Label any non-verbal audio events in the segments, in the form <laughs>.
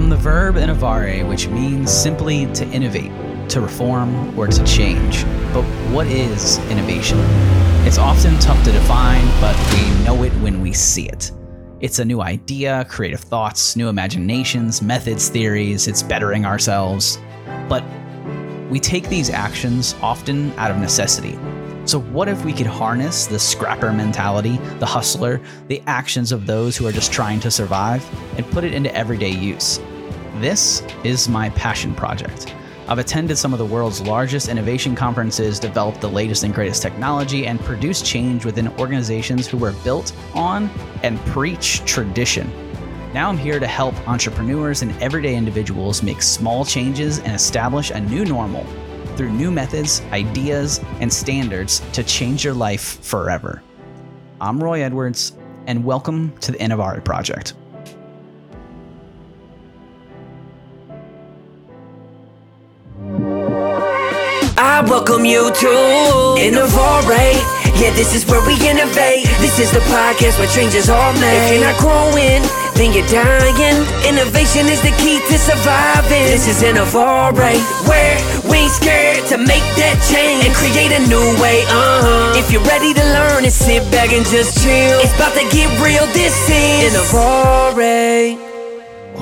From the verb innovare, which means simply to innovate, to reform, or to change. But what is innovation? It's often tough to define, but we know it when we see it. It's a new idea, creative thoughts, new imaginations, methods, theories, it's bettering ourselves. But we take these actions often out of necessity. So, what if we could harness the scrapper mentality, the hustler, the actions of those who are just trying to survive, and put it into everyday use? This is my passion project. I've attended some of the world's largest innovation conferences, developed the latest and greatest technology, and produced change within organizations who were built on and preach tradition. Now I'm here to help entrepreneurs and everyday individuals make small changes and establish a new normal through new methods, ideas, and standards to change your life forever. I'm Roy Edwards, and welcome to the Innovare Project. Welcome you to Innovare. Yeah, this is where we innovate. This is the podcast where changes are made. If you're not growing, then you're dying. Innovation is the key to surviving. This is Innovare, where we ain't scared to make that change and create a new way. Uh huh. If you're ready to learn and sit back and just chill, it's about to get real. This is Innovare.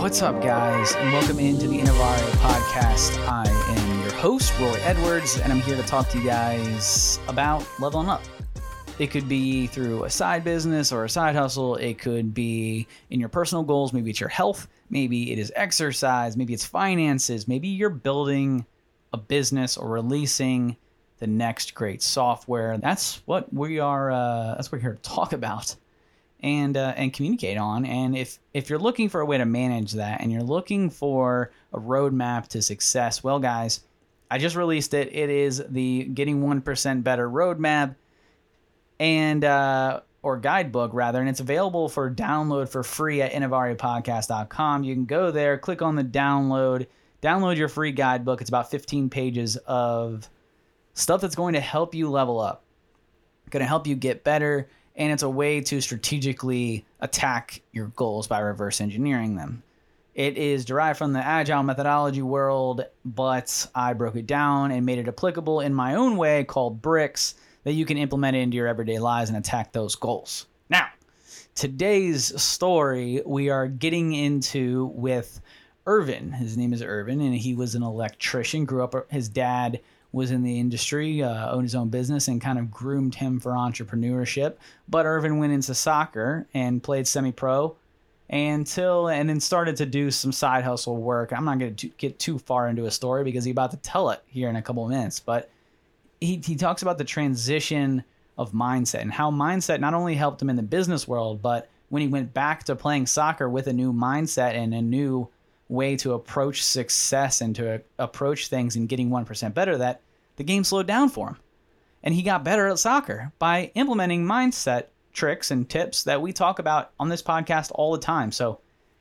What's up, guys, and welcome into the Innovare podcast. I am host, Roy Edwards, and I'm here to talk to you guys about leveling up. It could be through a side business or a side hustle. It could be in your personal goals. Maybe it's your health. Maybe it is exercise. Maybe it's finances. Maybe you're building a business or releasing the next great software. That's what we are. Uh, that's what we're here to talk about and uh, and communicate on. And if if you're looking for a way to manage that, and you're looking for a roadmap to success, well, guys, I just released it. It is the Getting One Percent Better Roadmap, and uh, or guidebook rather, and it's available for download for free at innovarepodcast.com. You can go there, click on the download, download your free guidebook. It's about 15 pages of stuff that's going to help you level up, going to help you get better and it's a way to strategically attack your goals by reverse engineering them. It is derived from the agile methodology world, but I broke it down and made it applicable in my own way called bricks that you can implement into your everyday lives and attack those goals. Now, today's story we are getting into with Irvin. His name is Irvin, and he was an electrician. Grew up, his dad was in the industry, uh, owned his own business, and kind of groomed him for entrepreneurship. But Irvin went into soccer and played semi-pro until and then started to do some side hustle work. I'm not going to get too far into a story because he's about to tell it here in a couple of minutes. But he he talks about the transition of mindset and how mindset not only helped him in the business world, but when he went back to playing soccer with a new mindset and a new way to approach success and to approach things and getting 1% better that the game slowed down for him. And he got better at soccer by implementing mindset tricks and tips that we talk about on this podcast all the time. So,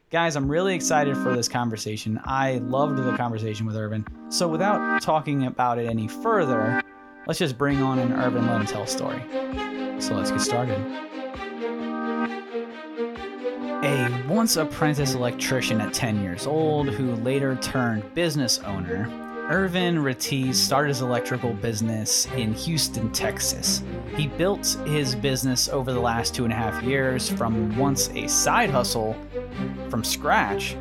guys, I'm really excited for this conversation. I loved the conversation with Irvin. So, without talking about it any further, let's just bring on an Irvin let him tell story. So, let's get started. A once apprentice electrician at 10 years old who later turned business owner, Irvin Retiz started his electrical business in Houston, Texas. He built his business over the last two and a half years from once a side hustle from scratch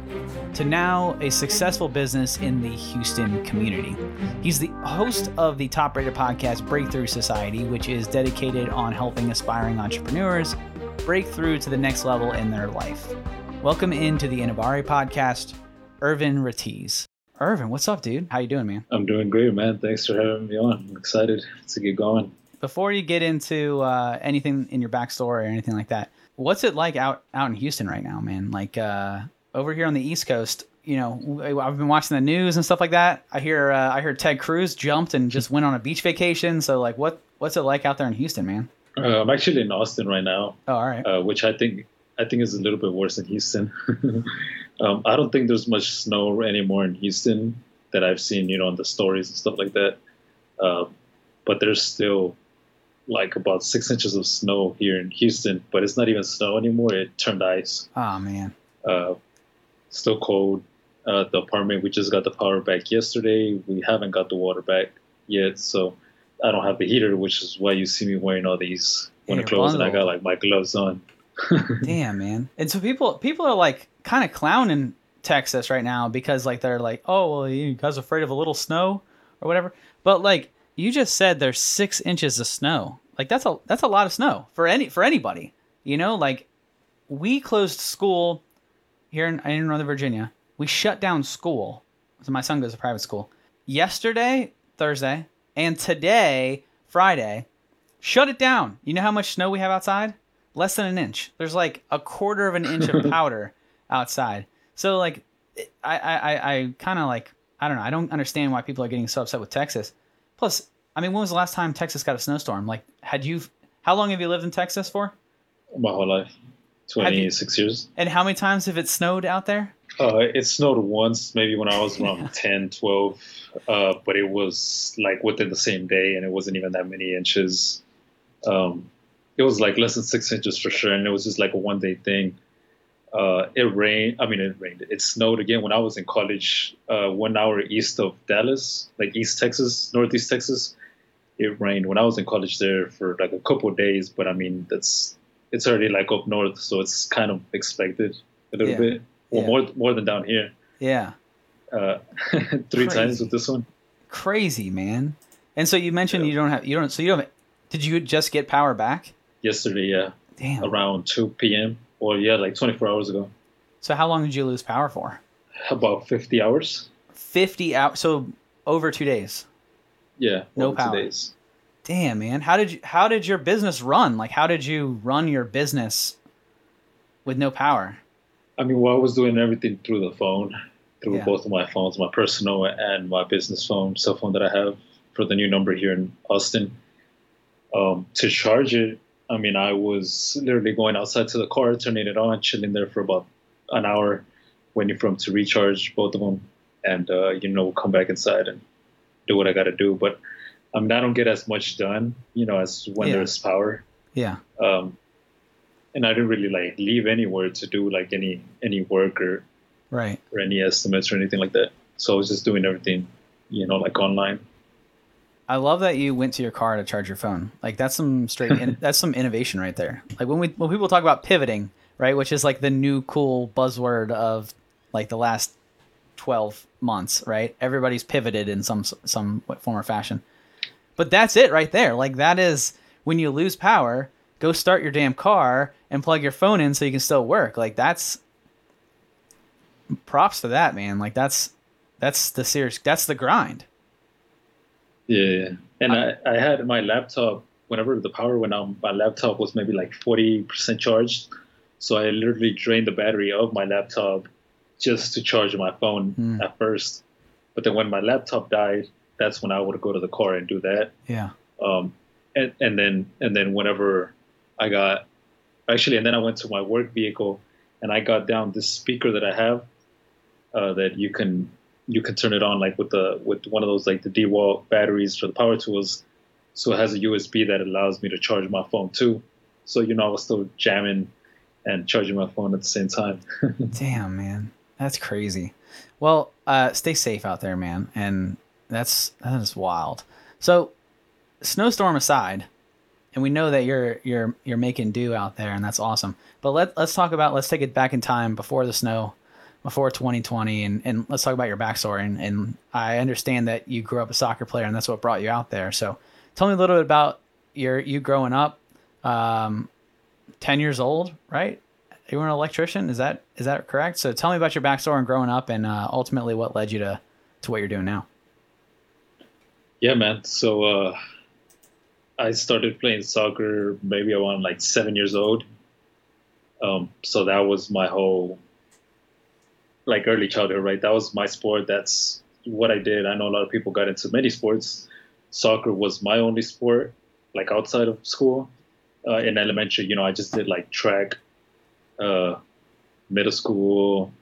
to now a successful business in the Houston community. He's the host of the top rated podcast Breakthrough Society, which is dedicated on helping aspiring entrepreneurs break through to the next level in their life. Welcome into the Innovare podcast, Irvin Retiz. Irvin, what's up, dude? How you doing, man? I'm doing great, man. Thanks for having me on. I'm excited to get going. Before you get into uh, anything in your backstory or anything like that, what's it like out out in Houston right now, man? Like uh, over here on the East Coast, you know, I've been watching the news and stuff like that. I hear uh, I heard Ted Cruz jumped and just went on a beach vacation. So like, what what's it like out there in Houston, man? Uh, I'm actually in Austin right now. Oh, all right. Uh, which I think I think is a little bit worse than Houston. <laughs> um, I don't think there's much snow anymore in Houston that I've seen, you know, in the stories and stuff like that. Um, but there's still like about six inches of snow here in Houston, but it's not even snow anymore. It turned ice. Oh man. Uh, still cold. Uh, the apartment, we just got the power back yesterday. We haven't got the water back yet, so I don't have the heater, which is why you see me wearing all these winter clothes, and I got like my gloves on. Damn, man. And so people people are like kind of clowning Texas right now because like they're like, oh, well, you guys afraid of a little snow or whatever. But like you just said, there's six inches of snow. Like that's a that's a lot of snow for any for anybody. You know, like we closed school here in, in Northern Virginia. We shut down school. So my son goes to private school. Yesterday, Thursday, and today, Friday, shut it down. You know how much snow we have outside? Less than an inch. There's like a quarter of an inch of <laughs> powder outside. So like, I I I, kind of like I don't know. I don't understand why people are getting so upset with Texas. Plus, I mean, when was the last time Texas got a snowstorm? Like, had you? How long have you lived in Texas for? My whole life, you- 26 years. And how many times have it snowed out there? Uh, it snowed once, maybe when I was <laughs> around 10, 12, uh, but it was like within the same day, and it wasn't even that many inches. Um, it was like less than six inches for sure, and it was just like a one day thing. Uh, it rained. I mean, it rained. It snowed again when I was in college, uh, one hour east of Dallas, like East Texas, Northeast Texas. It rained when I was in college there for like a couple of days, but I mean, that's it's already like up north, so it's kind of expected a little Yeah. bit. Well, Yeah. more more than down here. Yeah. Uh, <laughs> three Crazy. times with this one. Crazy, man. And so you mentioned Yeah. you don't have you don't so you don't did you just get power back? Yesterday, yeah, Damn. around 2 p.m. Or yeah, like 24 hours ago. So how long did you lose power for? About 50 hours. 50 hours. So over 2 days. Yeah, No over two power. days. Damn, man. How did you how did your business run? Like how did you run your business with no power? I mean, well, I was doing everything through the phone, through Yeah. both of my phones, my personal and my business phone, cell phone that I have for the new number here in Austin. Um, to charge it, I mean, I was literally going outside to the car, turning it on, chilling there for about an hour, waiting for them to recharge both of them, and uh, you know, come back inside and do what I got to do. But I mean, I don't get as much done, you know, as when Yeah. there's power Yeah. um, and I didn't really like leave anywhere to do like any any work or, Right. or any estimates or anything like that. So I was just doing everything, you know, like online. I love that you went to your car to charge your phone. Like that's some straight in, <laughs> that's some innovation right there. Like when we when people talk about pivoting, right, which is like the new cool buzzword of like the last 12 months, right? Everybody's pivoted in some some form or fashion. But that's it right there. Like that is when you lose power, go start your damn car and plug your phone in so you can still work. Like that's props to that, man. Like that's that's the serious that's the grind. Yeah, and I, I had my laptop. Whenever the power went out, my laptop was maybe like forty percent charged. So I literally drained the battery of my laptop just to charge my phone Hmm. at first. But then when my laptop died, that's when I would go to the car and do that. Yeah. um, and, and then and then whenever I got actually, and then I went to my work vehicle and I got down this speaker that I have uh, that you can you can turn it on like with the with one of those like the DeWalt batteries for the power tools. So it has a USB that allows me to charge my phone too. So you know I was still jamming and charging my phone at the same time. <laughs> Damn, man, that's crazy. Well, uh, stay safe out there, man, and that's that is wild. So, snowstorm aside, and we know that you're you're you're making do out there, and that's awesome. But let let's talk about let's take it back in time before the snow, before 2020, and and let's talk about your backstory. And, and I understand that you grew up a soccer player, and that's what brought you out there. So, tell me a little bit about your you growing up. Um, 10 years old, right? You were an electrician. Is that is that correct? So tell me about your backstory and growing up, and uh, ultimately what led you to to what you're doing now. Yeah, man. So uh, I started playing soccer maybe around like seven years old. Um, so that was my whole like early childhood, right? That was my sport. That's what I did. I know a lot of people got into many sports. Soccer was my only sport, like outside of school. Uh, in elementary, you know, I just did like track. Uh, middle school,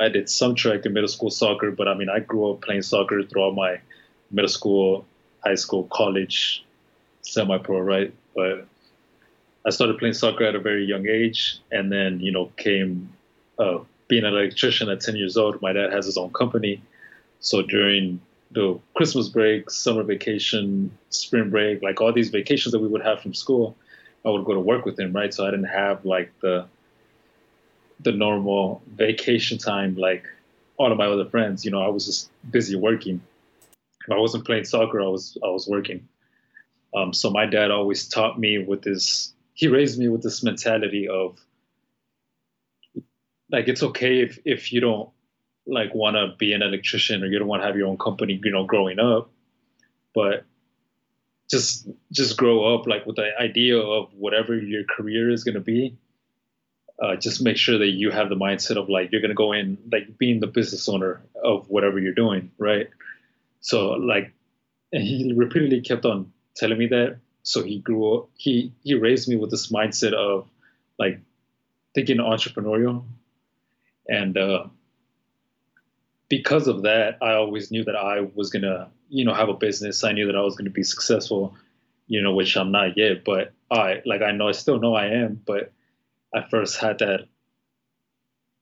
I did some track in middle school soccer, but I mean, I grew up playing soccer throughout my middle school, high school, college, semi-pro, right? But I started playing soccer at a very young age, and then you know came uh, being an electrician at 10 years old, my dad has his own company. So during the Christmas break, summer vacation, spring break, like all these vacations that we would have from school, I would go to work with him, right? So I didn't have like the the normal vacation time like all of my other friends. You know, I was just busy working. If I wasn't playing soccer, I was I was working. Um, so my dad always taught me with this. He raised me with this mentality of like it's okay if if you don't like want to be an electrician or you don't want to have your own company, you know, growing up, but just just grow up like with the idea of whatever your career is going to be uh, just make sure that you have the mindset of like you're gonna go in like being the business owner of whatever you're doing, right? So like, and he repeatedly kept on telling me that. So he grew up. He he raised me with this mindset of like thinking entrepreneurial, and uh, because of that, I always knew that I was gonna you know have a business. I knew that I was gonna be successful, you know, which I'm not yet, but I like I know I still know I am, but I first had that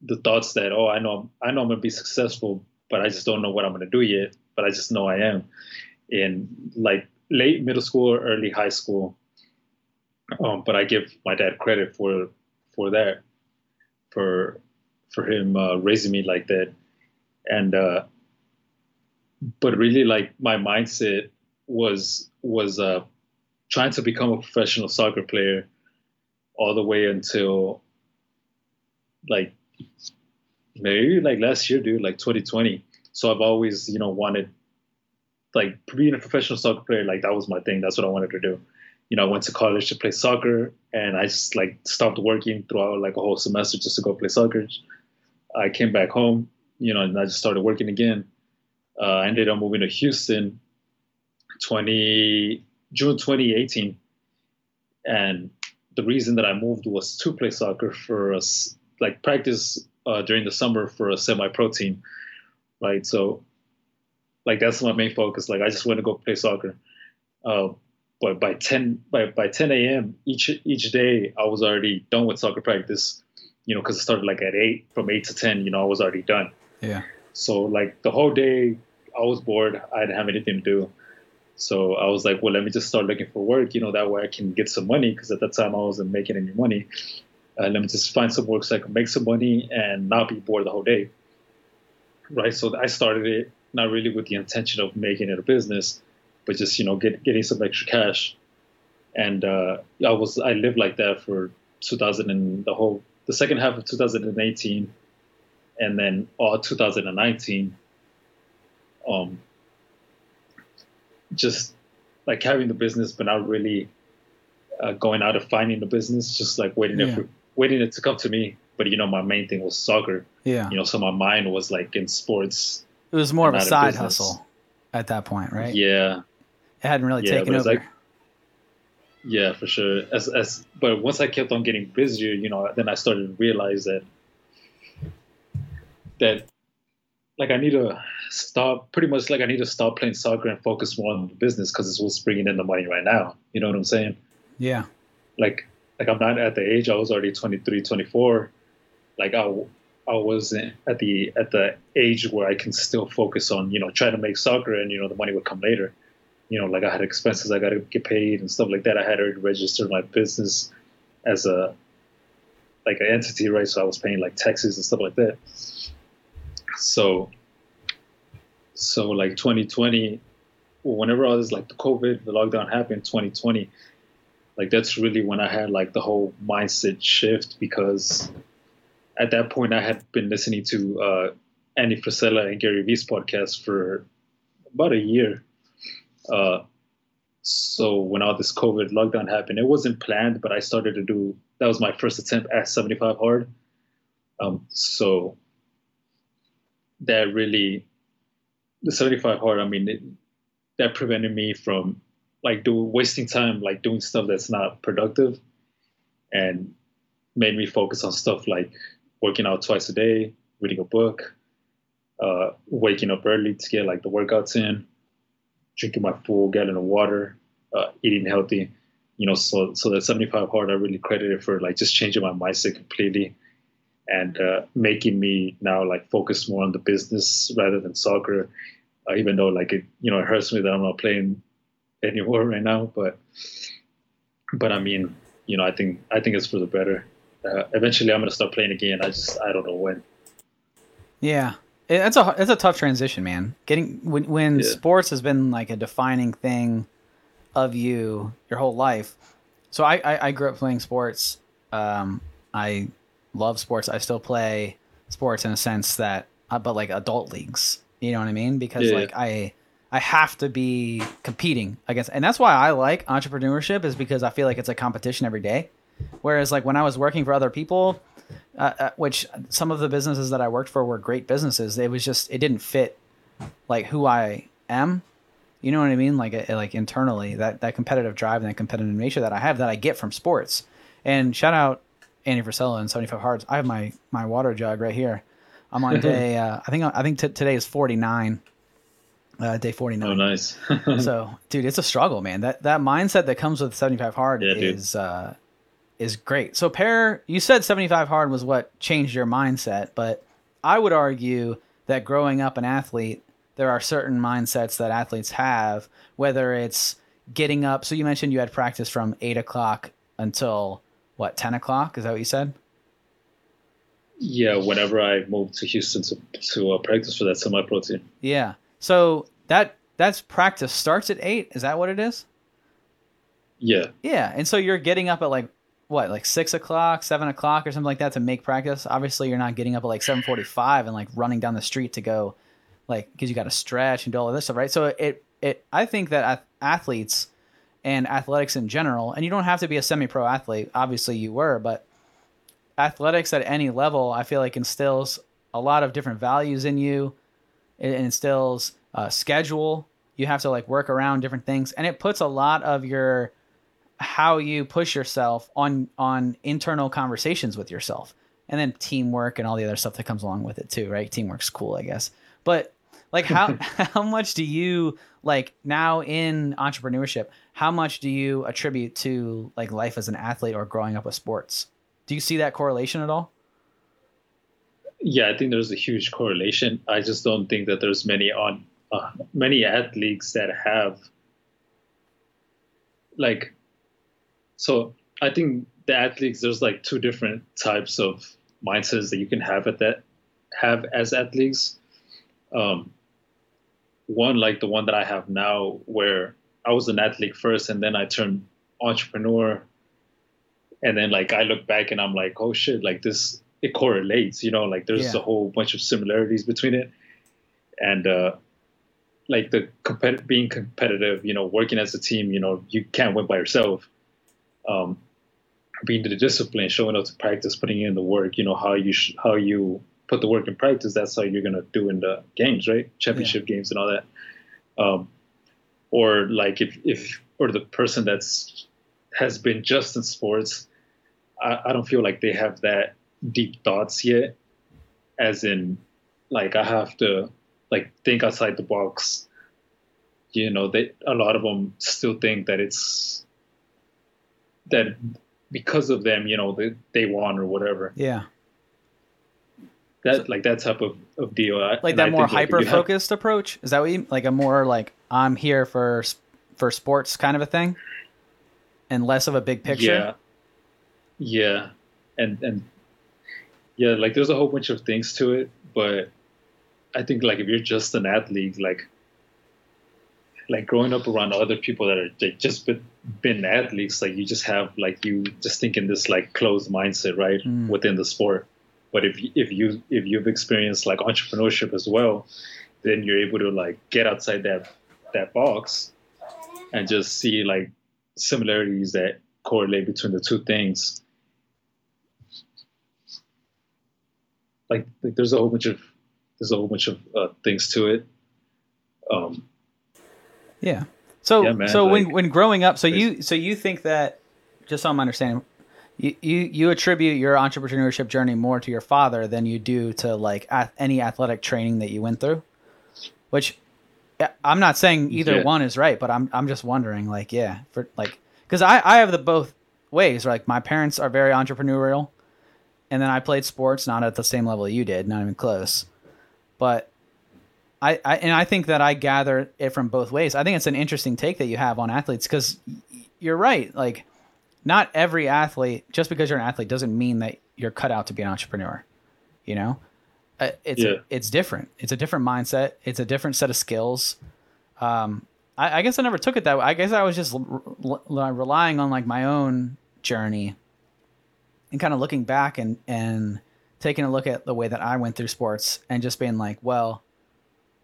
the thoughts that oh I know I know I'm gonna be successful, but I just don't know what I'm gonna do yet. But I just know I am. In like late middle school or early high school. Um, but I give my dad credit for for that, for for him uh, raising me like that, and uh, but really like my mindset was was uh, trying to become a professional soccer player all the way until like maybe like last year, dude, like 2020. So I've always, you know, wanted like being a professional soccer player. Like that was my thing. That's what I wanted to do. You know, I went to college to play soccer, and I just like stopped working throughout like a whole semester just to go play soccer. I came back home, you know, and I just started working again. Uh, I ended up moving to Houston, 20 June 2018, and the reason that I moved was to play soccer for us, like practice uh, during the summer for a semi-pro team, right? So, like that's my main focus. Like I just want to go play soccer. Uh, but by 10 by by 10 a.m. each each day, I was already done with soccer practice. You know, because it started like at eight. From eight to ten, you know, I was already done. Yeah. So like the whole day, I was bored. I didn't have anything to do. So I was like, well, let me just start looking for work. You know, that way I can get some money because at that time I wasn't making any money. Uh, let me just find some work so I can make some money and not be bored the whole day. Right. So I started it not really with the intention of making it a business, but just you know get, getting some extra cash. And uh, I was I lived like that for 2000 and the whole the second half of 2018, and then all 2019. Um, just like having the business, but not really uh, going out of finding the business, just like waiting yeah. for waiting it to come to me. But you know, my main thing was soccer. Yeah. You know, so my mind was like in sports. It was more of a side hustle at that point, right? Yeah. It hadn't really yeah, taken over. Like, yeah, for sure. As as but once I kept on getting busier, you know, then I started to realize that that like I need to stop pretty much like I need to stop playing soccer and focus more on the business because it's what's bringing in the money right now. You know what I'm saying? Yeah. Like like I'm not at the age I was already 23, 24. Like I I wasn't at the at the age where I can still focus on you know trying to make soccer and you know the money would come later. You know, like I had expenses I got to get paid and stuff like that. I had already registered my business as a like an entity, right? So I was paying like taxes and stuff like that. So so like 2020, whenever I was like the COVID, the lockdown happened, 2020, like that's really when I had like the whole mindset shift because at that point I had been listening to uh, Andy Frisella and Gary Vee's podcast for about a year. Uh, so when all this COVID lockdown happened, it wasn't planned, but I started to do that was my first attempt at 75 hard. Um, so that really the 75 hard, I mean, it, that prevented me from like doing wasting time, like doing stuff that's not productive and made me focus on stuff like working out twice a day, reading a book, uh, waking up early to get like the workouts in, drinking my full gallon of water, uh, eating healthy. You know, so so that 75 hard, I really credited for like just changing my mindset completely and uh, making me now like focus more on the business rather than soccer. Uh, even though like it, you know, it hurts me that I'm not playing anymore right now, but but I mean, you know, I think I think it's for the better. Uh, eventually, I'm gonna start playing again. I just I don't know when. Yeah, it's a it's a tough transition, man. Getting when when Yeah. sports has been like a defining thing of you your whole life. So I I, I grew up playing sports. Um, I love sports. I still play sports in a sense that, uh, but like adult leagues. You know what I mean? Because Yeah. like I I have to be competing against, and that's why I like entrepreneurship is because I feel like it's a competition every day. Whereas like when I was working for other people, uh, uh, which some of the businesses that I worked for were great businesses. It was just it didn't fit like who I am. You know what I mean? Like uh, like internally that that competitive drive and that competitive nature that I have that I get from sports. And shout out Andy Frisella and 75 Hearts. I have my my water jug right here. I'm on <laughs> day uh, I think I think t- today is 49. Uh, day 49 Oh, nice. <laughs> so dude it's a struggle man that that mindset that comes with 75 hard Yeah, is uh is great. So pair you said 75 hard was what changed your mindset but i would argue that growing up an athlete there are certain mindsets that athletes have whether it's getting up. So you mentioned you had practice from 8 o'clock until what 10 o'clock? Is that what you said? Yeah, whenever I moved to Houston to to uh, practice for that semi pro team. yeah. So that that's practice starts at 8 is that what it is? Yeah, Yeah, and so you're getting up at like what, like six o'clock, seven o'clock, or something like that to make practice. Obviously, you're not getting up at like seven forty-five and like running down the street to go, like, because you got to stretch and do all of this stuff, right? So it it I think that athletes and athletics in general, and you don't have to be a semi-pro athlete. Obviously, you were, but athletics at any level, I feel like instills a lot of different values in you. It instills uh, schedule. You have to like work around different things, and it puts a lot of your how you push yourself on on internal conversations with yourself and then teamwork and all the other stuff that comes along with it too right teamwork's cool i guess but like how <laughs> how much do you like now in entrepreneurship how much do you attribute to like life as an athlete or growing up with sports do you see that correlation at all yeah, I think there's a huge correlation. I just don't think that there's many on uh, many athletes that have like. So I think the athletes there's like two different types of mindsets that you can have at that have as athletes. Um, one like the one that I have now, where I was an athlete first, and then I turned entrepreneur, and then like I look back and I'm like, oh shit, like this it correlates, you know, like there's Yeah. a whole bunch of similarities between it, and uh, like the compet- being competitive, you know, working as a team, you know, you can't win by yourself. Um, being the discipline, showing up to practice, putting in the work, you know, how you sh- how you put the work in practice, that's how you're gonna do in the games, right? Championship games and all that. Um, or like if if or the person that's has been just in sports, I, I don't feel like they have that deep thoughts yet. As in, like I have to like think outside the box. You know, they a lot of them still think that it's that because of them, you know, they they won or whatever. yeah. That like that type of, of deal. I- like that more think, like, if you hyper focused approach? Is that what you like a more like i'm here for for sports kind of a thing? And less of a big picture? Yeah, yeah, and and yeah, like there's a whole bunch of things to it, but I think like if you're just an athlete, like like growing up around other people that are like, just been, been athletes, like you just have like you just think in this like closed mindset, right, Mm. within the sport. But if if you if you've experienced like entrepreneurship as well, then you're able to like get outside that that box and just see like similarities that correlate between the two things. Like, like there's a whole bunch of there's a whole bunch of uh, things to it. Um, Yeah. So Yeah, man, so when like- when growing up, so you so you think that just so I'm understanding, you, you you attribute your entrepreneurship journey more to your father than you do to like ath- any athletic training that you went through, which I'm not saying either Yeah. one is right, but I'm I'm just wondering like yeah for like because I I have the both ways like my parents are very entrepreneurial and then I played sports, not at the same level you did, not even close. But I, I and I think that I gather it from both ways. I think it's an interesting take that you have on athletes because you're right. Like, not every athlete, just because you're an athlete, doesn't mean that you're cut out to be an entrepreneur. You know, Uh, it's Yeah. it's different. It's a different mindset. It's a different set of skills. Um, I, I guess I never took it that way. I guess I was just l- relying on like my own journey and kind of looking back and and taking a look at the way that I went through sports and just being like, well,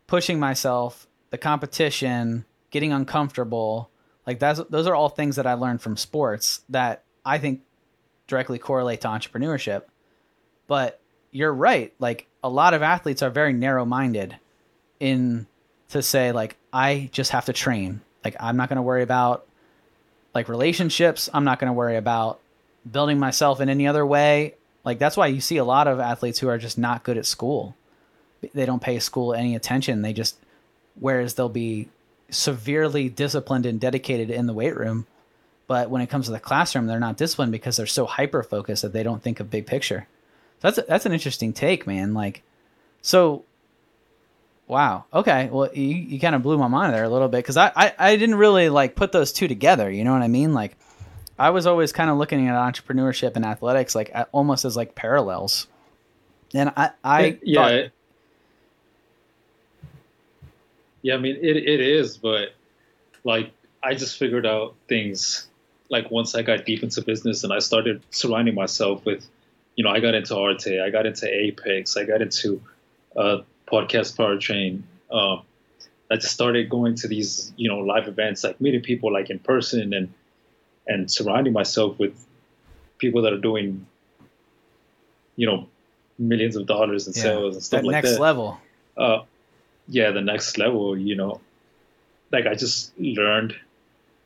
pushing myself, the competition, getting uncomfortable, like that's those are all things that I learned from sports that I think directly correlate to entrepreneurship. But you're right, like a lot of athletes are very narrow-minded in to say like I just have to train. Like I'm not going to worry about like relationships, I'm not going to worry about building myself in any other way. Like that's why you see a lot of athletes who are just not good at school. They don't pay school any attention. They just whereas they'll be severely disciplined and dedicated in the weight room, but when it comes to the classroom, they're not disciplined because they're so hyper focused that they don't think of big picture. So that's that's an interesting take, man. Like, so, wow. Okay, well, you, you kind of blew my mind there a little bit because I, I I didn't really like put those two together. You know what I mean? Like, I was always kind of looking at entrepreneurship and athletics like a- almost as like parallels. And I I yeah, thought- it- yeah. I mean, it it is, but like I just figured out things like once I got deep into business and I started surrounding myself with, you know, I got into Arte, I got into Apex, I got into uh, podcast Power Train. Um, I just started going to these, you know, live events, like meeting people like in person and and surrounding myself with people that are doing, you know, millions of dollars in yeah, sales and stuff that like next that. Next level. Uh, yeah, the next level, you know, like I just learned,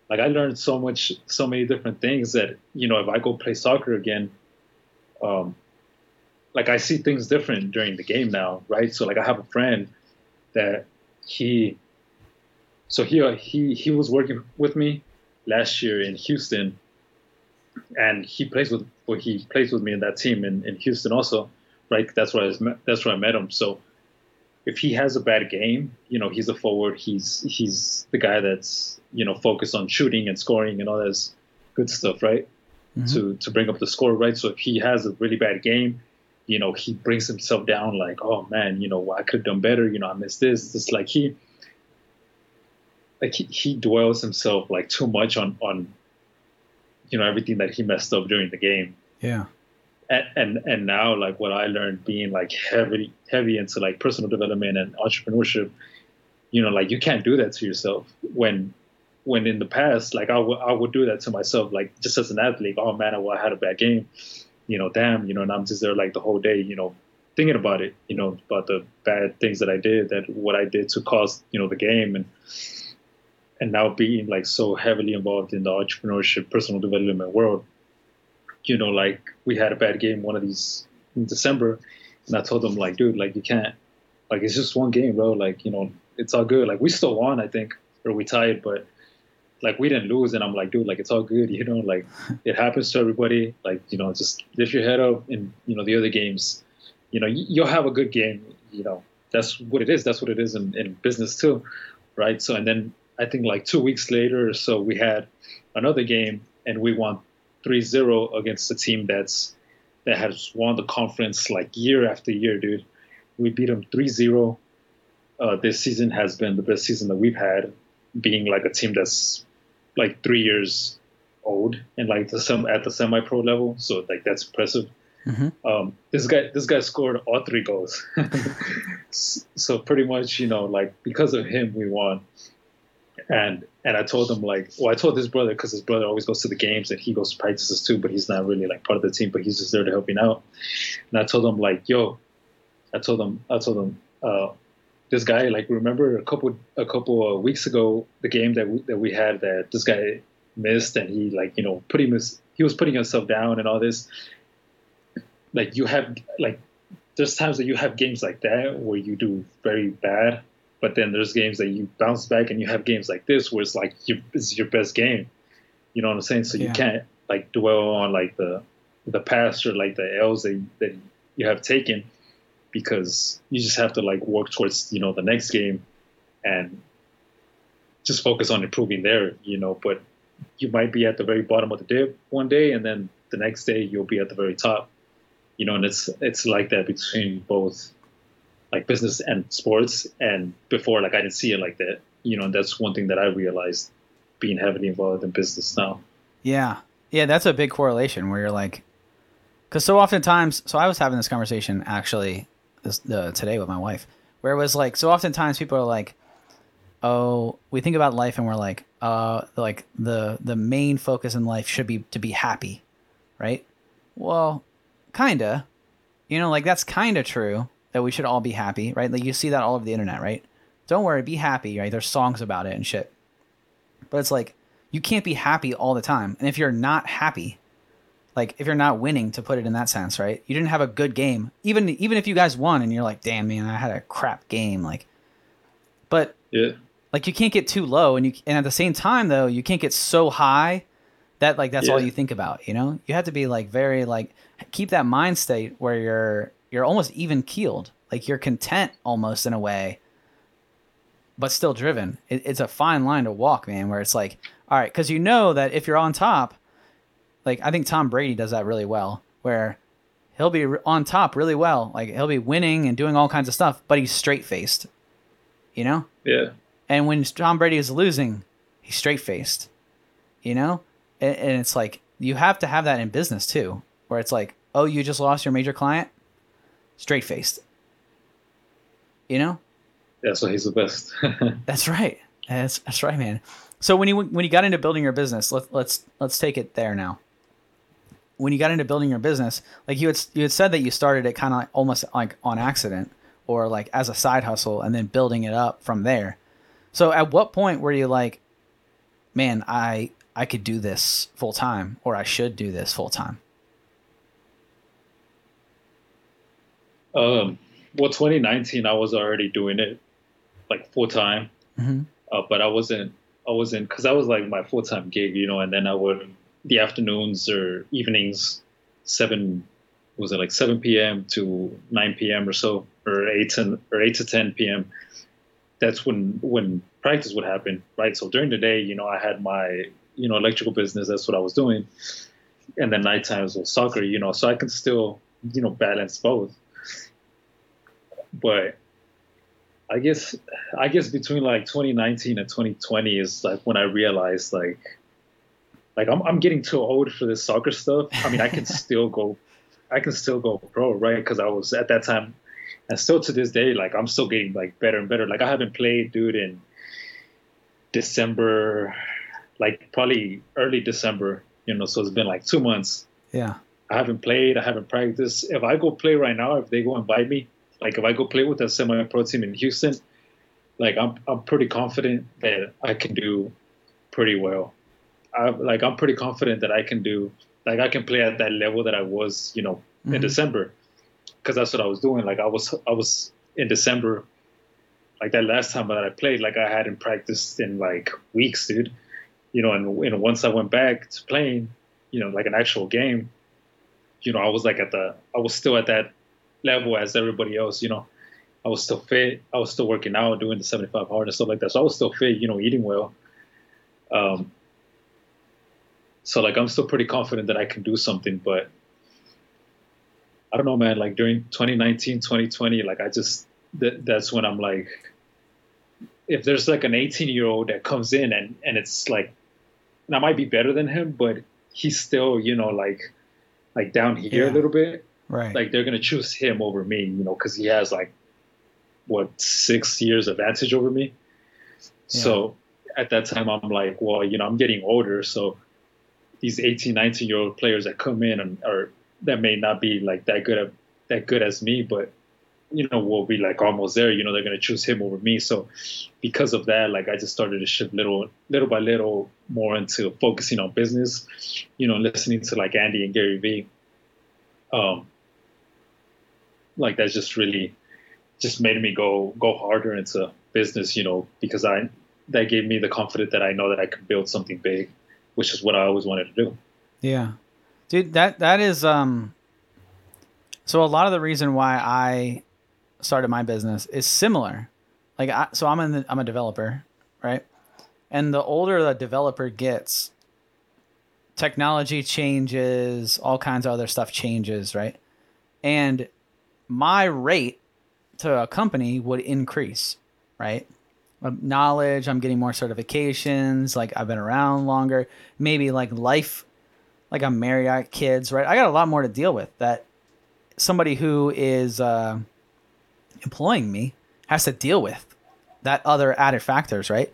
like I learned so much, so many different things that you know, if I go play soccer again, um, like I see things different during the game now, right? So like I have a friend that he, so he he he was working with me last year in Houston, and he plays with well, he plays with me in that team in, in Houston also, right? That's where I that's where I met him. So if he has a bad game, you know, he's a forward. He's he's the guy that's you know focused on shooting and scoring and all this good stuff, right? Mhm. To to bring up the score, right? So if he has a really bad game, you know, he brings himself down like, oh man, you know, I could have done better. You know, I missed this. It's like he like he, he dwells himself like too much on on you know everything that he messed up during the game Yeah. And, and now like what I learned being like heavy heavy into like personal development and entrepreneurship, you know, like you can't do that to yourself when when in the past like I would I would do that to myself like just as an athlete. Oh man, I, I had a bad game, you know, damn, you know, and I'm just there like the whole day, you know, thinking about it, you know, about the bad things that I did, that what I did to cause you know the game and and now being like so heavily involved in the entrepreneurship personal development world you know, like we had a bad game one of these in December, and I told them like, dude, like you can't, like it's just one game, bro. Like you know, it's all good. Like we still won, I think, or we tied, but like we didn't lose. And I'm like, dude, like it's all good, <laughs> you know, like it happens to everybody. Like you know, just lift your head up, and you know the other games, you know, you'll have a good game. You know, that's what it is. That's what it is in, in business too, right? So and then I think like two weeks later so, we had another game, and we won 3-0 against a team that's that has won the conference like year after year, dude. We beat them 3-0. Uh, this season has been the best season that we've had, being like a team that's like three years old and like the sem- at the semi-pro level. So like that's impressive. Mhm. Um, this guy, this guy scored all three goals. <laughs> So pretty much, you know, like because of him, we won. And and I told him like, well, I told his brother because his brother always goes to the games and he goes to practices too, but he's not really like part of the team, but he's just there to help me out. And I told him like, yo, I told him, I told him, uh, this guy like remember a couple a couple of weeks ago the game that we, that we had that this guy missed and he like you know put him he was putting himself down and all this. Like you have like there's times that you have games like that where you do very bad but then there's games that you bounce back and you have games like this where it's like your, it's your best game. You know what i'm saying? So Yeah. you can't like dwell on like the the past or like the L's that, that you have taken because you just have to like work towards you know the next game and just focus on improving there you know but you might be at the very bottom of the dip one day and then the next day you'll be at the very top. You know and it's it's like that between both like business and sports and before like i didn't see it like that you know and that's one thing that i realized being heavily involved in business now Yeah. Yeah, that's a big correlation where you're like, because so oftentimes, so I was having this conversation actually this, uh, today with my wife, where it was like, so oftentimes people are like, oh, we think about life and we're like, uh, like the the main focus in life should be to be happy, right? Well, kinda, you know, like that's kinda true that we should all be happy, right? Like you see that all over the internet, right? Don't worry, be happy, right? There's songs about it and shit. But it's like you can't be happy all the time. And if you're not happy, like if you're not winning to put it in that sense, right? You didn't have a good game. Even even if you guys won and you're like, "Damn, man, I had a crap game." Like but yeah like you can't get too low and you and at the same time though, you can't get so high that like that's all you think about, you know? You have to be like very like keep that mind state where you're you're almost even keeled. Like you're content almost in a way but still driven. It, it's a fine line to walk, man. Where it's like, all right, because you know that if you're on top, like I think Tom Brady does that really well, where he'll be on top really well, like he'll be winning and doing all kinds of stuff, but he's straight faced, you know. yeah And when Tom Brady is losing, he's straight faced, you know. And, and it's like you have to have that in business too, where it's like, oh, you just lost your major client, straight faced, you know. yeah so he's the best <laughs> That's right. That's that's right, man. So when you when you got into building your business, let, let's let's take it there now. When you got into building your business, like you had you had said that you started it kind of like, almost like on accident or like as a side hustle, and then building it up from there. So at what point were you like, man, I I could do this full time, or I should do this full time? Um, well, 2019, I was already doing it like full time, Mhm. uh, but I wasn't. I wasn't because I was like my full time gig, you know, and then I would the afternoons or evenings, seven was it like 7 p.m. to 9 p.m. or so, or eight to or eight to 10 p.m. That's when when practice would happen, right? So during the day, you know, I had my you know electrical business. That's what I was doing, and then night times was soccer, you know. So I can still you know balance both but I guess I guess between like 2019 and 2020 is like when I realized like like I'm I'm getting too old for this soccer stuff. I mean, I can <laughs> still go I can still go pro, right? Because I was at that time and still to this day, like I'm still getting like better and better. Like I haven't played, dude, in December, like probably early December, you know. So it's been like two months. Yeah. I haven't played. I haven't practiced. If I go play right now, if they go invite me, like if I go play with a semi-pro team in Houston, like I'm I'm pretty confident that I can do pretty well. I like I'm pretty confident that I can do like I can play at that level that I was, you know, in Mhm. December, because that's what I was doing. Like I was I was in December, like that last time that I played, like I hadn't practiced in like weeks, dude. You know, and, and once I went back to playing, you know, like an actual game, you know, I was like at the, I was still at that level as everybody else, you know. I was still fit. I was still working out, doing the 75 hard and stuff like that. So I was still fit, you know, eating well. Um, so like I'm still pretty confident that I can do something, but I don't know, man. Like during 2019, 2020, like I just that, that's when I'm like, if there's like an 18 year old that comes in and and it's like, and I might be better than him, but he's still, you know, like like down here Yeah. a little bit Right. like they're gonna choose him over me, you know, because he has like what six years of advantage over me. So at that time, I'm like, well, you know, I'm getting older, so these 18, 19 year old players that come in and are that may not be like that good at that good as me, but you know, we'll be like almost there. You know, they're gonna choose him over me. So because of that, like I just started to shift little, little by little more into focusing on business. You know, listening to like Andy and Gary Vee. Um, like that's just really just made me go go harder into business you know because i that gave me the confidence that i know that i can build something big which is what i always wanted to do. Yeah. dude that that is um so a lot of the reason why i started my business is similar. Like I, so i'm in i'm a developer right? And the older the developer gets technology changes all kinds of other stuff changes right? And my rate to a company would increase right knowledge i'm getting more certifications like i've been around longer maybe like life like I'm married, I got kids, right? I got a lot more to deal with that somebody who is uh, employing me has to deal with that other added factors, right?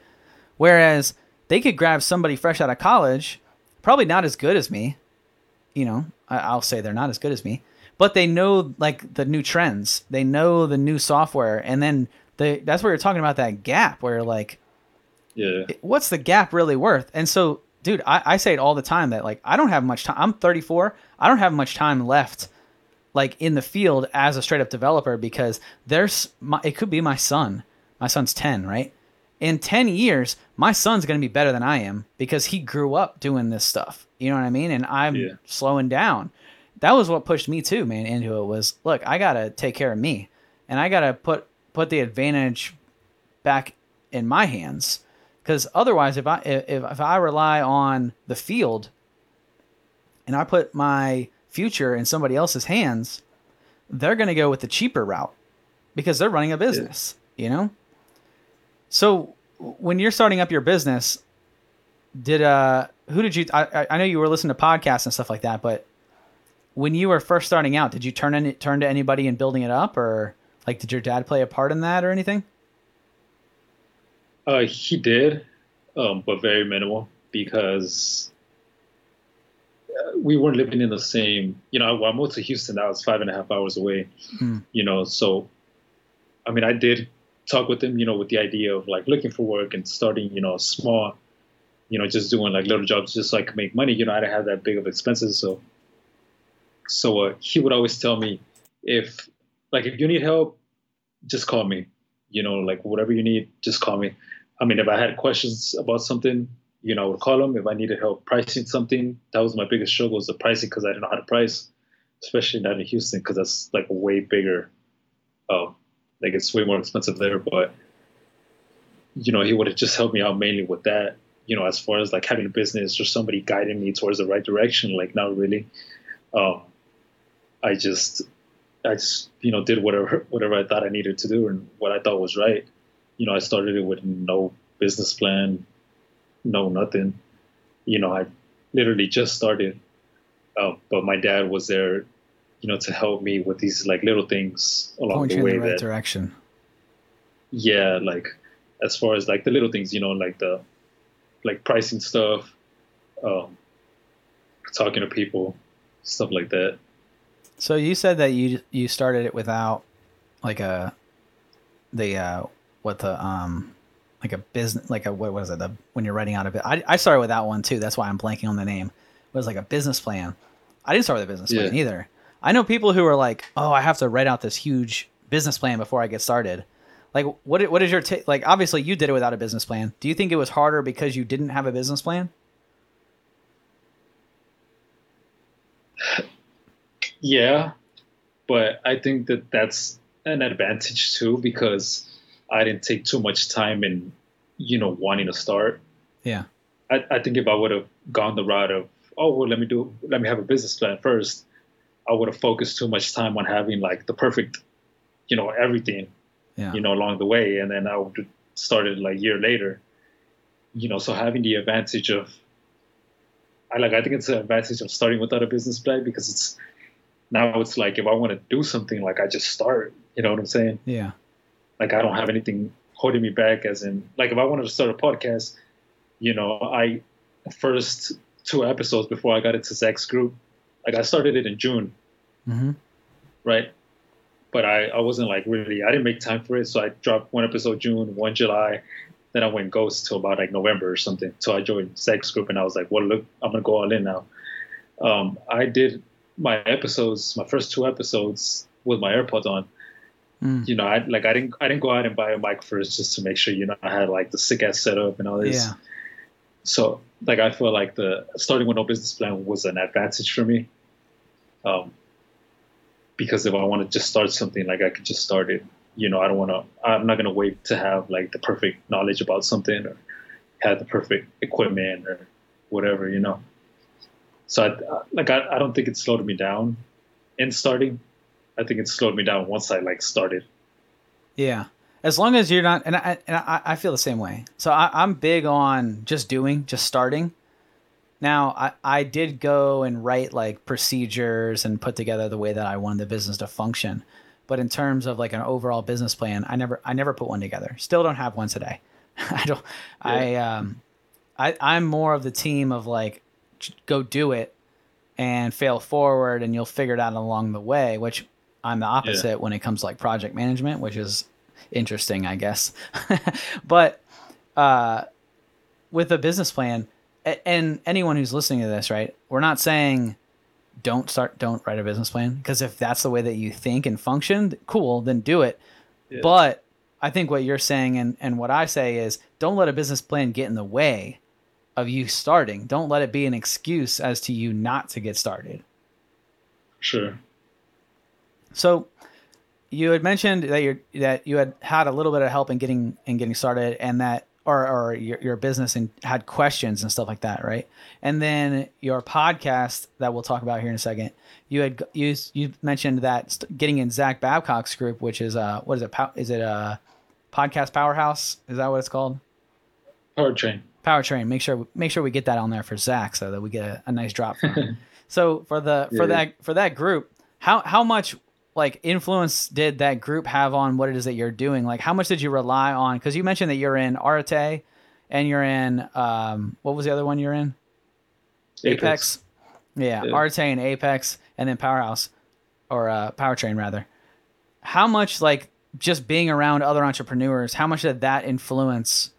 Whereas they could grab somebody fresh out of college, probably not as good as me. You know, I, will say they're not as good as me, but they know like the new trends. They know the new software, and then the that's where you're talking about that gap where like, yeah, what's the gap really worth? And so dude, I, I say it all the time that like I don't have much time. I'm 34. I don't have much time left like in the field as a straight up developer because there's my, it could be my son. My son's 10, right? In 10 years, my son's going to be better than I am because he grew up doing this stuff. You know what I mean? And I'm yeah. slowing down. That was what pushed me too, man, into it was look, I got to take care of me and I got to put put the advantage back in my hands because otherwise, if I if, if I rely on the field and I put my future in somebody else's hands, they're going to go with the cheaper route because they're running a business, yeah. you know? So when you're starting up your business, did uh who did you I I know you were listening to podcasts and stuff like that, but when you were first starting out, did you turn any, turn to anybody in building it up or like did your dad play a part in that or anything? Uh, he did, um, but very minimal because uh, we weren't living in the same. You know, I moved to Houston. I was five and a half hours away. Hmm. You know, so I mean, I did talk with him. You know, with the idea of like looking for work and starting. You know, small. You know, just doing like little jobs just so I could make money. You know, I didn't have that big of expenses, so so uh, he would always tell me if like if you need help, just call me. You know, like whatever you need, just call me. I mean, if I had questions about something, you know, I would call him. If I needed help pricing something, that was my biggest struggle was the pricing because I didn't know how to price, especially not in Houston because that's like way bigger, um, like it's way more expensive there. But you know, he would have just helped me out mainly with that. You know, as far as like having a business or somebody guiding me towards the right direction, like not really. Um, I just, I just, you know, did whatever whatever I thought I needed to do and what I thought was right you know, I started it with no business plan, no nothing. You know, I literally just started, uh, but my dad was there, you know, to help me with these like little things along Point the way. in the right that, direction. Yeah, like as far as like the little things, you know, like the like pricing stuff, um, talking to people, stuff like that. So you said that you you started it without like a the uh, what the um like a business like a what was it the, when you're writing out a bit I, I started with that one too. That's why i'm blanking on the name. It was like a business plan. I didn't start with a business yeah. plan either. I know people who are like oh i have to write out this huge business plan before i get started. Like what what is your take like obviously you did it without a business plan. Do you think it was harder because you didn't have a business plan yeah but i think that that's an advantage too because I didn't take too much time in, you know, wanting to start. Yeah. I, I think if I would have gone the route of, oh, well, let me do, let me have a business plan first, I would have focused too much time on having like the perfect, you know, everything, yeah. you know, along the way. And then I would have started like a year later, you know, so having the advantage of, I like, I think it's an advantage of starting without a business plan because it's, now it's like if I want to do something, like I just start. You know what I'm saying? Yeah like I don't have anything holding me back. As in, like if I wanted to start a podcast, you know, I first two episodes before I got into Zach's group, like I started it in June, mm-hmm. right? But I, I wasn't like really I didn't make time for it, so I dropped one episode June, one July, then I went ghost till about like November or something. So I joined Zach's group, and I was like, well, look, I'm gonna go all in now. Um, I did my episodes, my first two episodes with my AirPods on, Mm. You know, I like I didn't I didn't go out and buy a mic first just to make sure you know I had like the sick ass setup and all this. Yeah. so like I feel like the starting with no business plan was an advantage for me. Um, because if I want to just start something, like I could just start it. You know, I don't want to. I'm not gonna wait to have like the perfect knowledge about something or have the perfect equipment or whatever. You know. So I like I, I don't think it slowed me down in starting. I think it slowed me down once I like started. Yeah. As long as you're not, and I, and I, I feel the same way. So I, I'm big on just doing, just starting. Now, I, I did go and write like procedures and put together the way that I wanted the business to function. But in terms of like an overall business plan, I never I never put one together. Still don't have one today. <laughs> I don't yeah. I um I I'm more of the team of like go do it and fail forward and you'll figure it out along the way, which I'm the opposite yeah. when it comes to like project management, which is interesting, I guess. <laughs> but uh with a business plan, and anyone who's listening to this, right? We're not saying don't start, don't write a business plan because if that's the way that you think and function, cool, then do it. Yeah. But I think what you're saying and, and what I say is don't let a business plan get in the way of you starting. Don't let it be an excuse as to you not to get started. Sure. So you had mentioned that you that you had had a little bit of help in getting in getting started and that or, or your, your business and had questions and stuff like that, right? And then your podcast that we'll talk about here in a second, you had you you mentioned that getting in Zach Babcock's group, which is uh what is it? Is it a podcast powerhouse? Is that what it's called? Power Powertrain. Powertrain. Make sure make sure we get that on there for Zach so that we get a, a nice drop <laughs> so for the for yeah. that for that group, how how much like influence did that group have on what it is that you're doing? Like how much did you rely on? Because you mentioned that you're in Arete and you're in um, what was the other one you're in? Apex. Apex. Yeah, yeah, Arete and Apex, and then Powerhouse or uh, Powertrain rather. How much like just being around other entrepreneurs? How much did that influence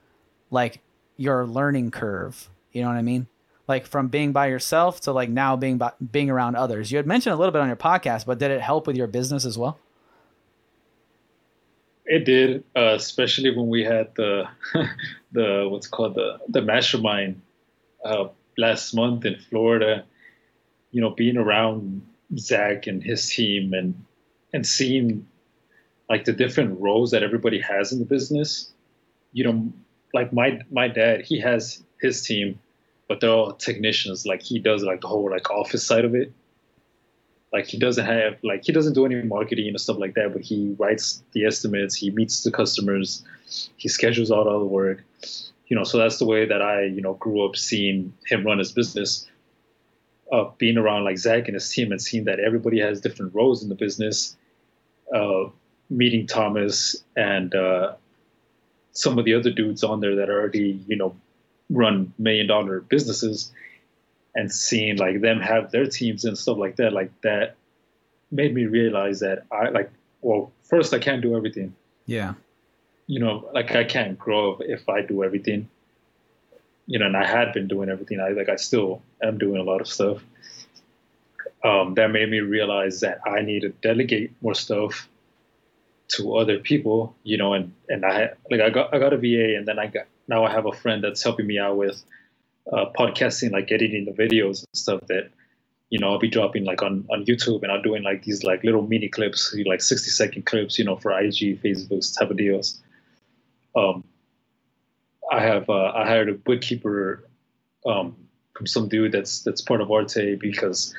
like your learning curve? You know what I mean? like from being by yourself to like now being by, being around others. You had mentioned a little bit on your podcast, but did it help with your business as well? It did, uh, especially when we had the <laughs> the what's called the the mastermind uh, last month in Florida. You know, being around Zach and his team and and seeing like the different roles that everybody has in the business. You know, like my my dad, he has his team but they're all technicians. Like he does like the whole like office side of it. Like he doesn't have like he doesn't do any marketing and stuff like that, but he writes the estimates, he meets the customers, he schedules out all the work. You know, so that's the way that I, you know, grew up seeing him run his business. Uh, being around like Zach and his team and seeing that everybody has different roles in the business. Uh, meeting Thomas and uh, some of the other dudes on there that already, you know, run million dollar businesses and seeing like them have their teams and stuff like that like that made me realize that i like well first i can't do everything. Yeah. You know like i can't grow if i do everything. You know and i had been doing everything. I like i still am doing a lot of stuff. Um, that made me realize that i need to delegate more stuff to other people you know and and i like i got i got a va and then i got now I have a friend that's helping me out with uh, podcasting, like editing the videos and stuff that, you know, I'll be dropping like on, on YouTube and I'm doing like these like little mini clips, like 60 second clips, you know, for IG, Facebook type of deals. Um, I have, uh, I hired a bookkeeper um, from some dude that's, that's part of Arete because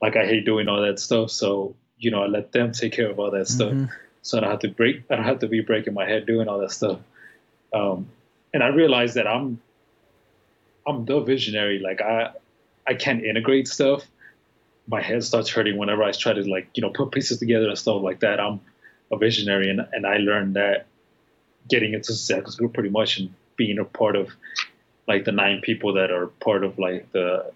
like I hate doing all that stuff. So, you know, I let them take care of all that mm-hmm. stuff. So I don't have to break, I don't have to be breaking my head doing all that stuff. Um, and I realized that I'm I'm the visionary. Like I I can't integrate stuff. My head starts hurting whenever I try to like you know put pieces together and stuff like that. I'm a visionary, and and I learned that getting into Zach's group pretty much and being a part of like the nine people that are part of like the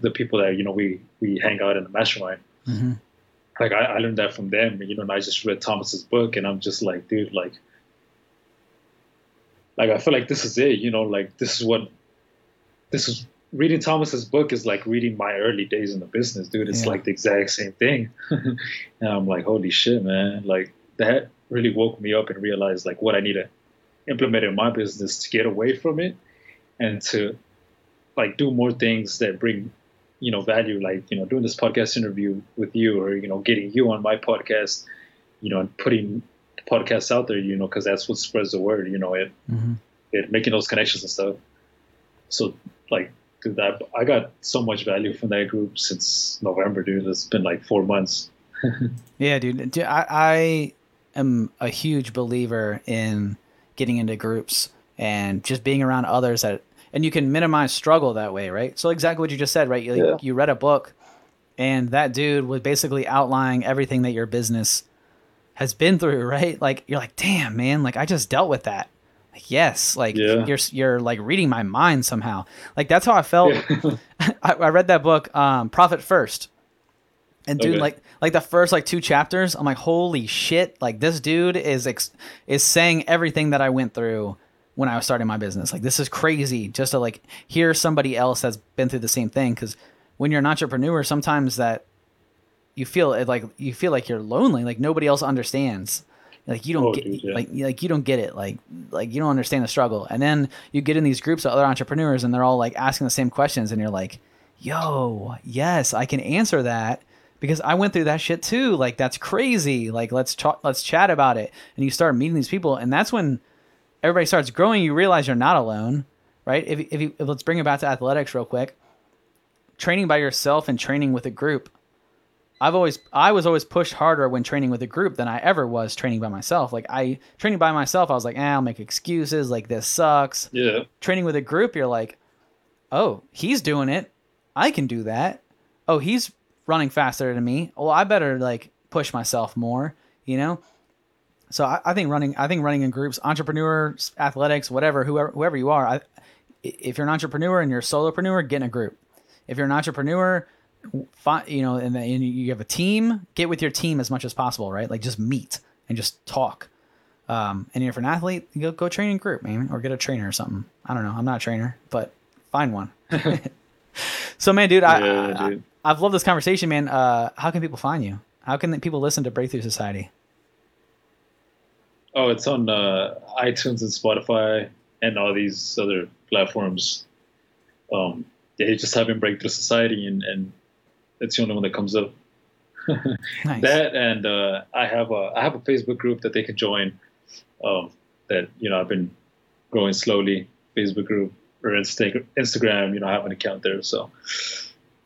the people that you know we we hang out in the mastermind. Mm-hmm. Like I, I learned that from them, you know. And I just read Thomas's book, and I'm just like, dude, like like I feel like this is it, you know, like this is what this is reading Thomas's book is like reading my early days in the business, dude. It's yeah. like the exact same thing. <laughs> and I'm like, holy shit, man. Like that really woke me up and realized like what I need to implement in my business to get away from it and to like do more things that bring you know value like you know doing this podcast interview with you or you know getting you on my podcast you know and putting podcasts out there you know because that's what spreads the word you know it, Mm-hmm. it making those connections and stuff so like dude, that i got so much value from that group since november dude it's been like four months <laughs> Yeah, dude. Dude, I, I am a huge believer in getting into groups and just being around others that, and you can minimize struggle that way, right? So exactly what you just said, right? You, Yeah. you read a book, and that dude was basically outlining everything that your business has been through, <laughs> right? Like you're like, damn, man, like I just dealt with that. Like, yes, like Yeah. you're you're like reading my mind somehow. Like that's how I felt. <laughs> <laughs> I, I read that book, um, Profit First. And dude, Okay. like like the first like two chapters, I'm like, holy shit! Like this dude is ex- is saying everything that I went through when I was starting my business. Like this is crazy just to like hear somebody else that's been through the same thing. Because when you're an entrepreneur, sometimes that you feel it like you feel like you're lonely. Like nobody else understands. Like you don't Oh, get dude, yeah. like like you don't get it. Like like you don't understand the struggle. And then you get in these groups of other entrepreneurs, and they're all like asking the same questions, and you're like, yo, yes, I can answer that because I went through that shit too. Like that's crazy. Like let's talk, let's chat about it. And you start meeting these people, and that's when everybody starts growing. You realize you're not alone, right? If if, you, if let's bring it back to athletics real quick. Training by yourself and training with a group. I've always I was always pushed harder when training with a group than I ever was training by myself. Like I training by myself, I was like, eh, I'll make excuses. Like this sucks yeah training with a group, you're like, oh, he's doing it. I can do that. Oh, he's running faster than me. Well, I better like push myself more, you know? So I, I think running, I think running in groups, entrepreneurs, athletics, whatever, whoever, whoever you are, I, if you're an entrepreneur and you're a solopreneur, get in a group. If you're an entrepreneur, fi- you know, and, then you have a team, get with your team as much as possible, right? Like just meet and just talk. Um, and if you're an athlete, go go train in group, man, or get a trainer or something. I don't know. I'm not a trainer, but find one. <laughs> so, man, dude, I, Yeah, I, dude. I've loved this conversation, man. Uh, how can people find you? How can people listen to Breakthrough Society? Oh it's on uh, itunes and spotify and all these other platforms um you just have in breakthrough society and and it's the only one that comes up <laughs> Nice. that and uh, I have a I have a Facebook group that they can join. Um, that you know I've been growing slowly. Facebook group or Insta- Instagram, you know I have an account there, so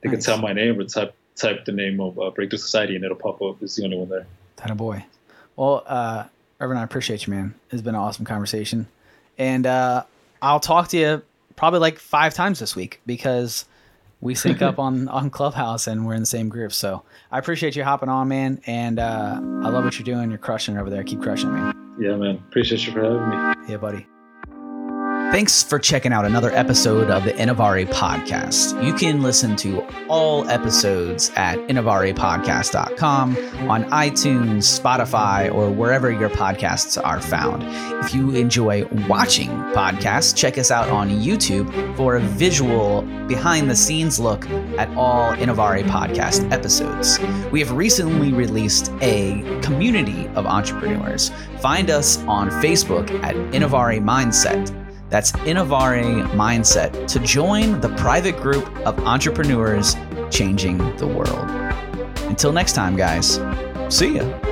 they can Nice. type my name or type type the name of uh, Breakthrough Society and it'll pop up. It's the only one there. That a boy. Well, uh, Reverend, I appreciate you, man. It's been an awesome conversation. And uh, I'll talk to you probably like five times this week because we sync up <laughs> on, on Clubhouse and we're in the same group. So I appreciate you hopping on, man. And uh, I love what you're doing. You're crushing over there. Keep crushing, man. Yeah, man. Appreciate you for having me. Yeah, buddy. Thanks for checking out another episode of the Innovare Podcast. You can listen to all episodes at innovarepodcast.com on iTunes, Spotify, or wherever your podcasts are found. If you enjoy watching podcasts, check us out on YouTube for a visual behind the scenes look at all Innovare podcast episodes. We have recently released a community of entrepreneurs. Find us on Facebook at Innovare Mindset. That's Innovare Mindset to join the private group of entrepreneurs changing the world. Until next time, guys, see ya.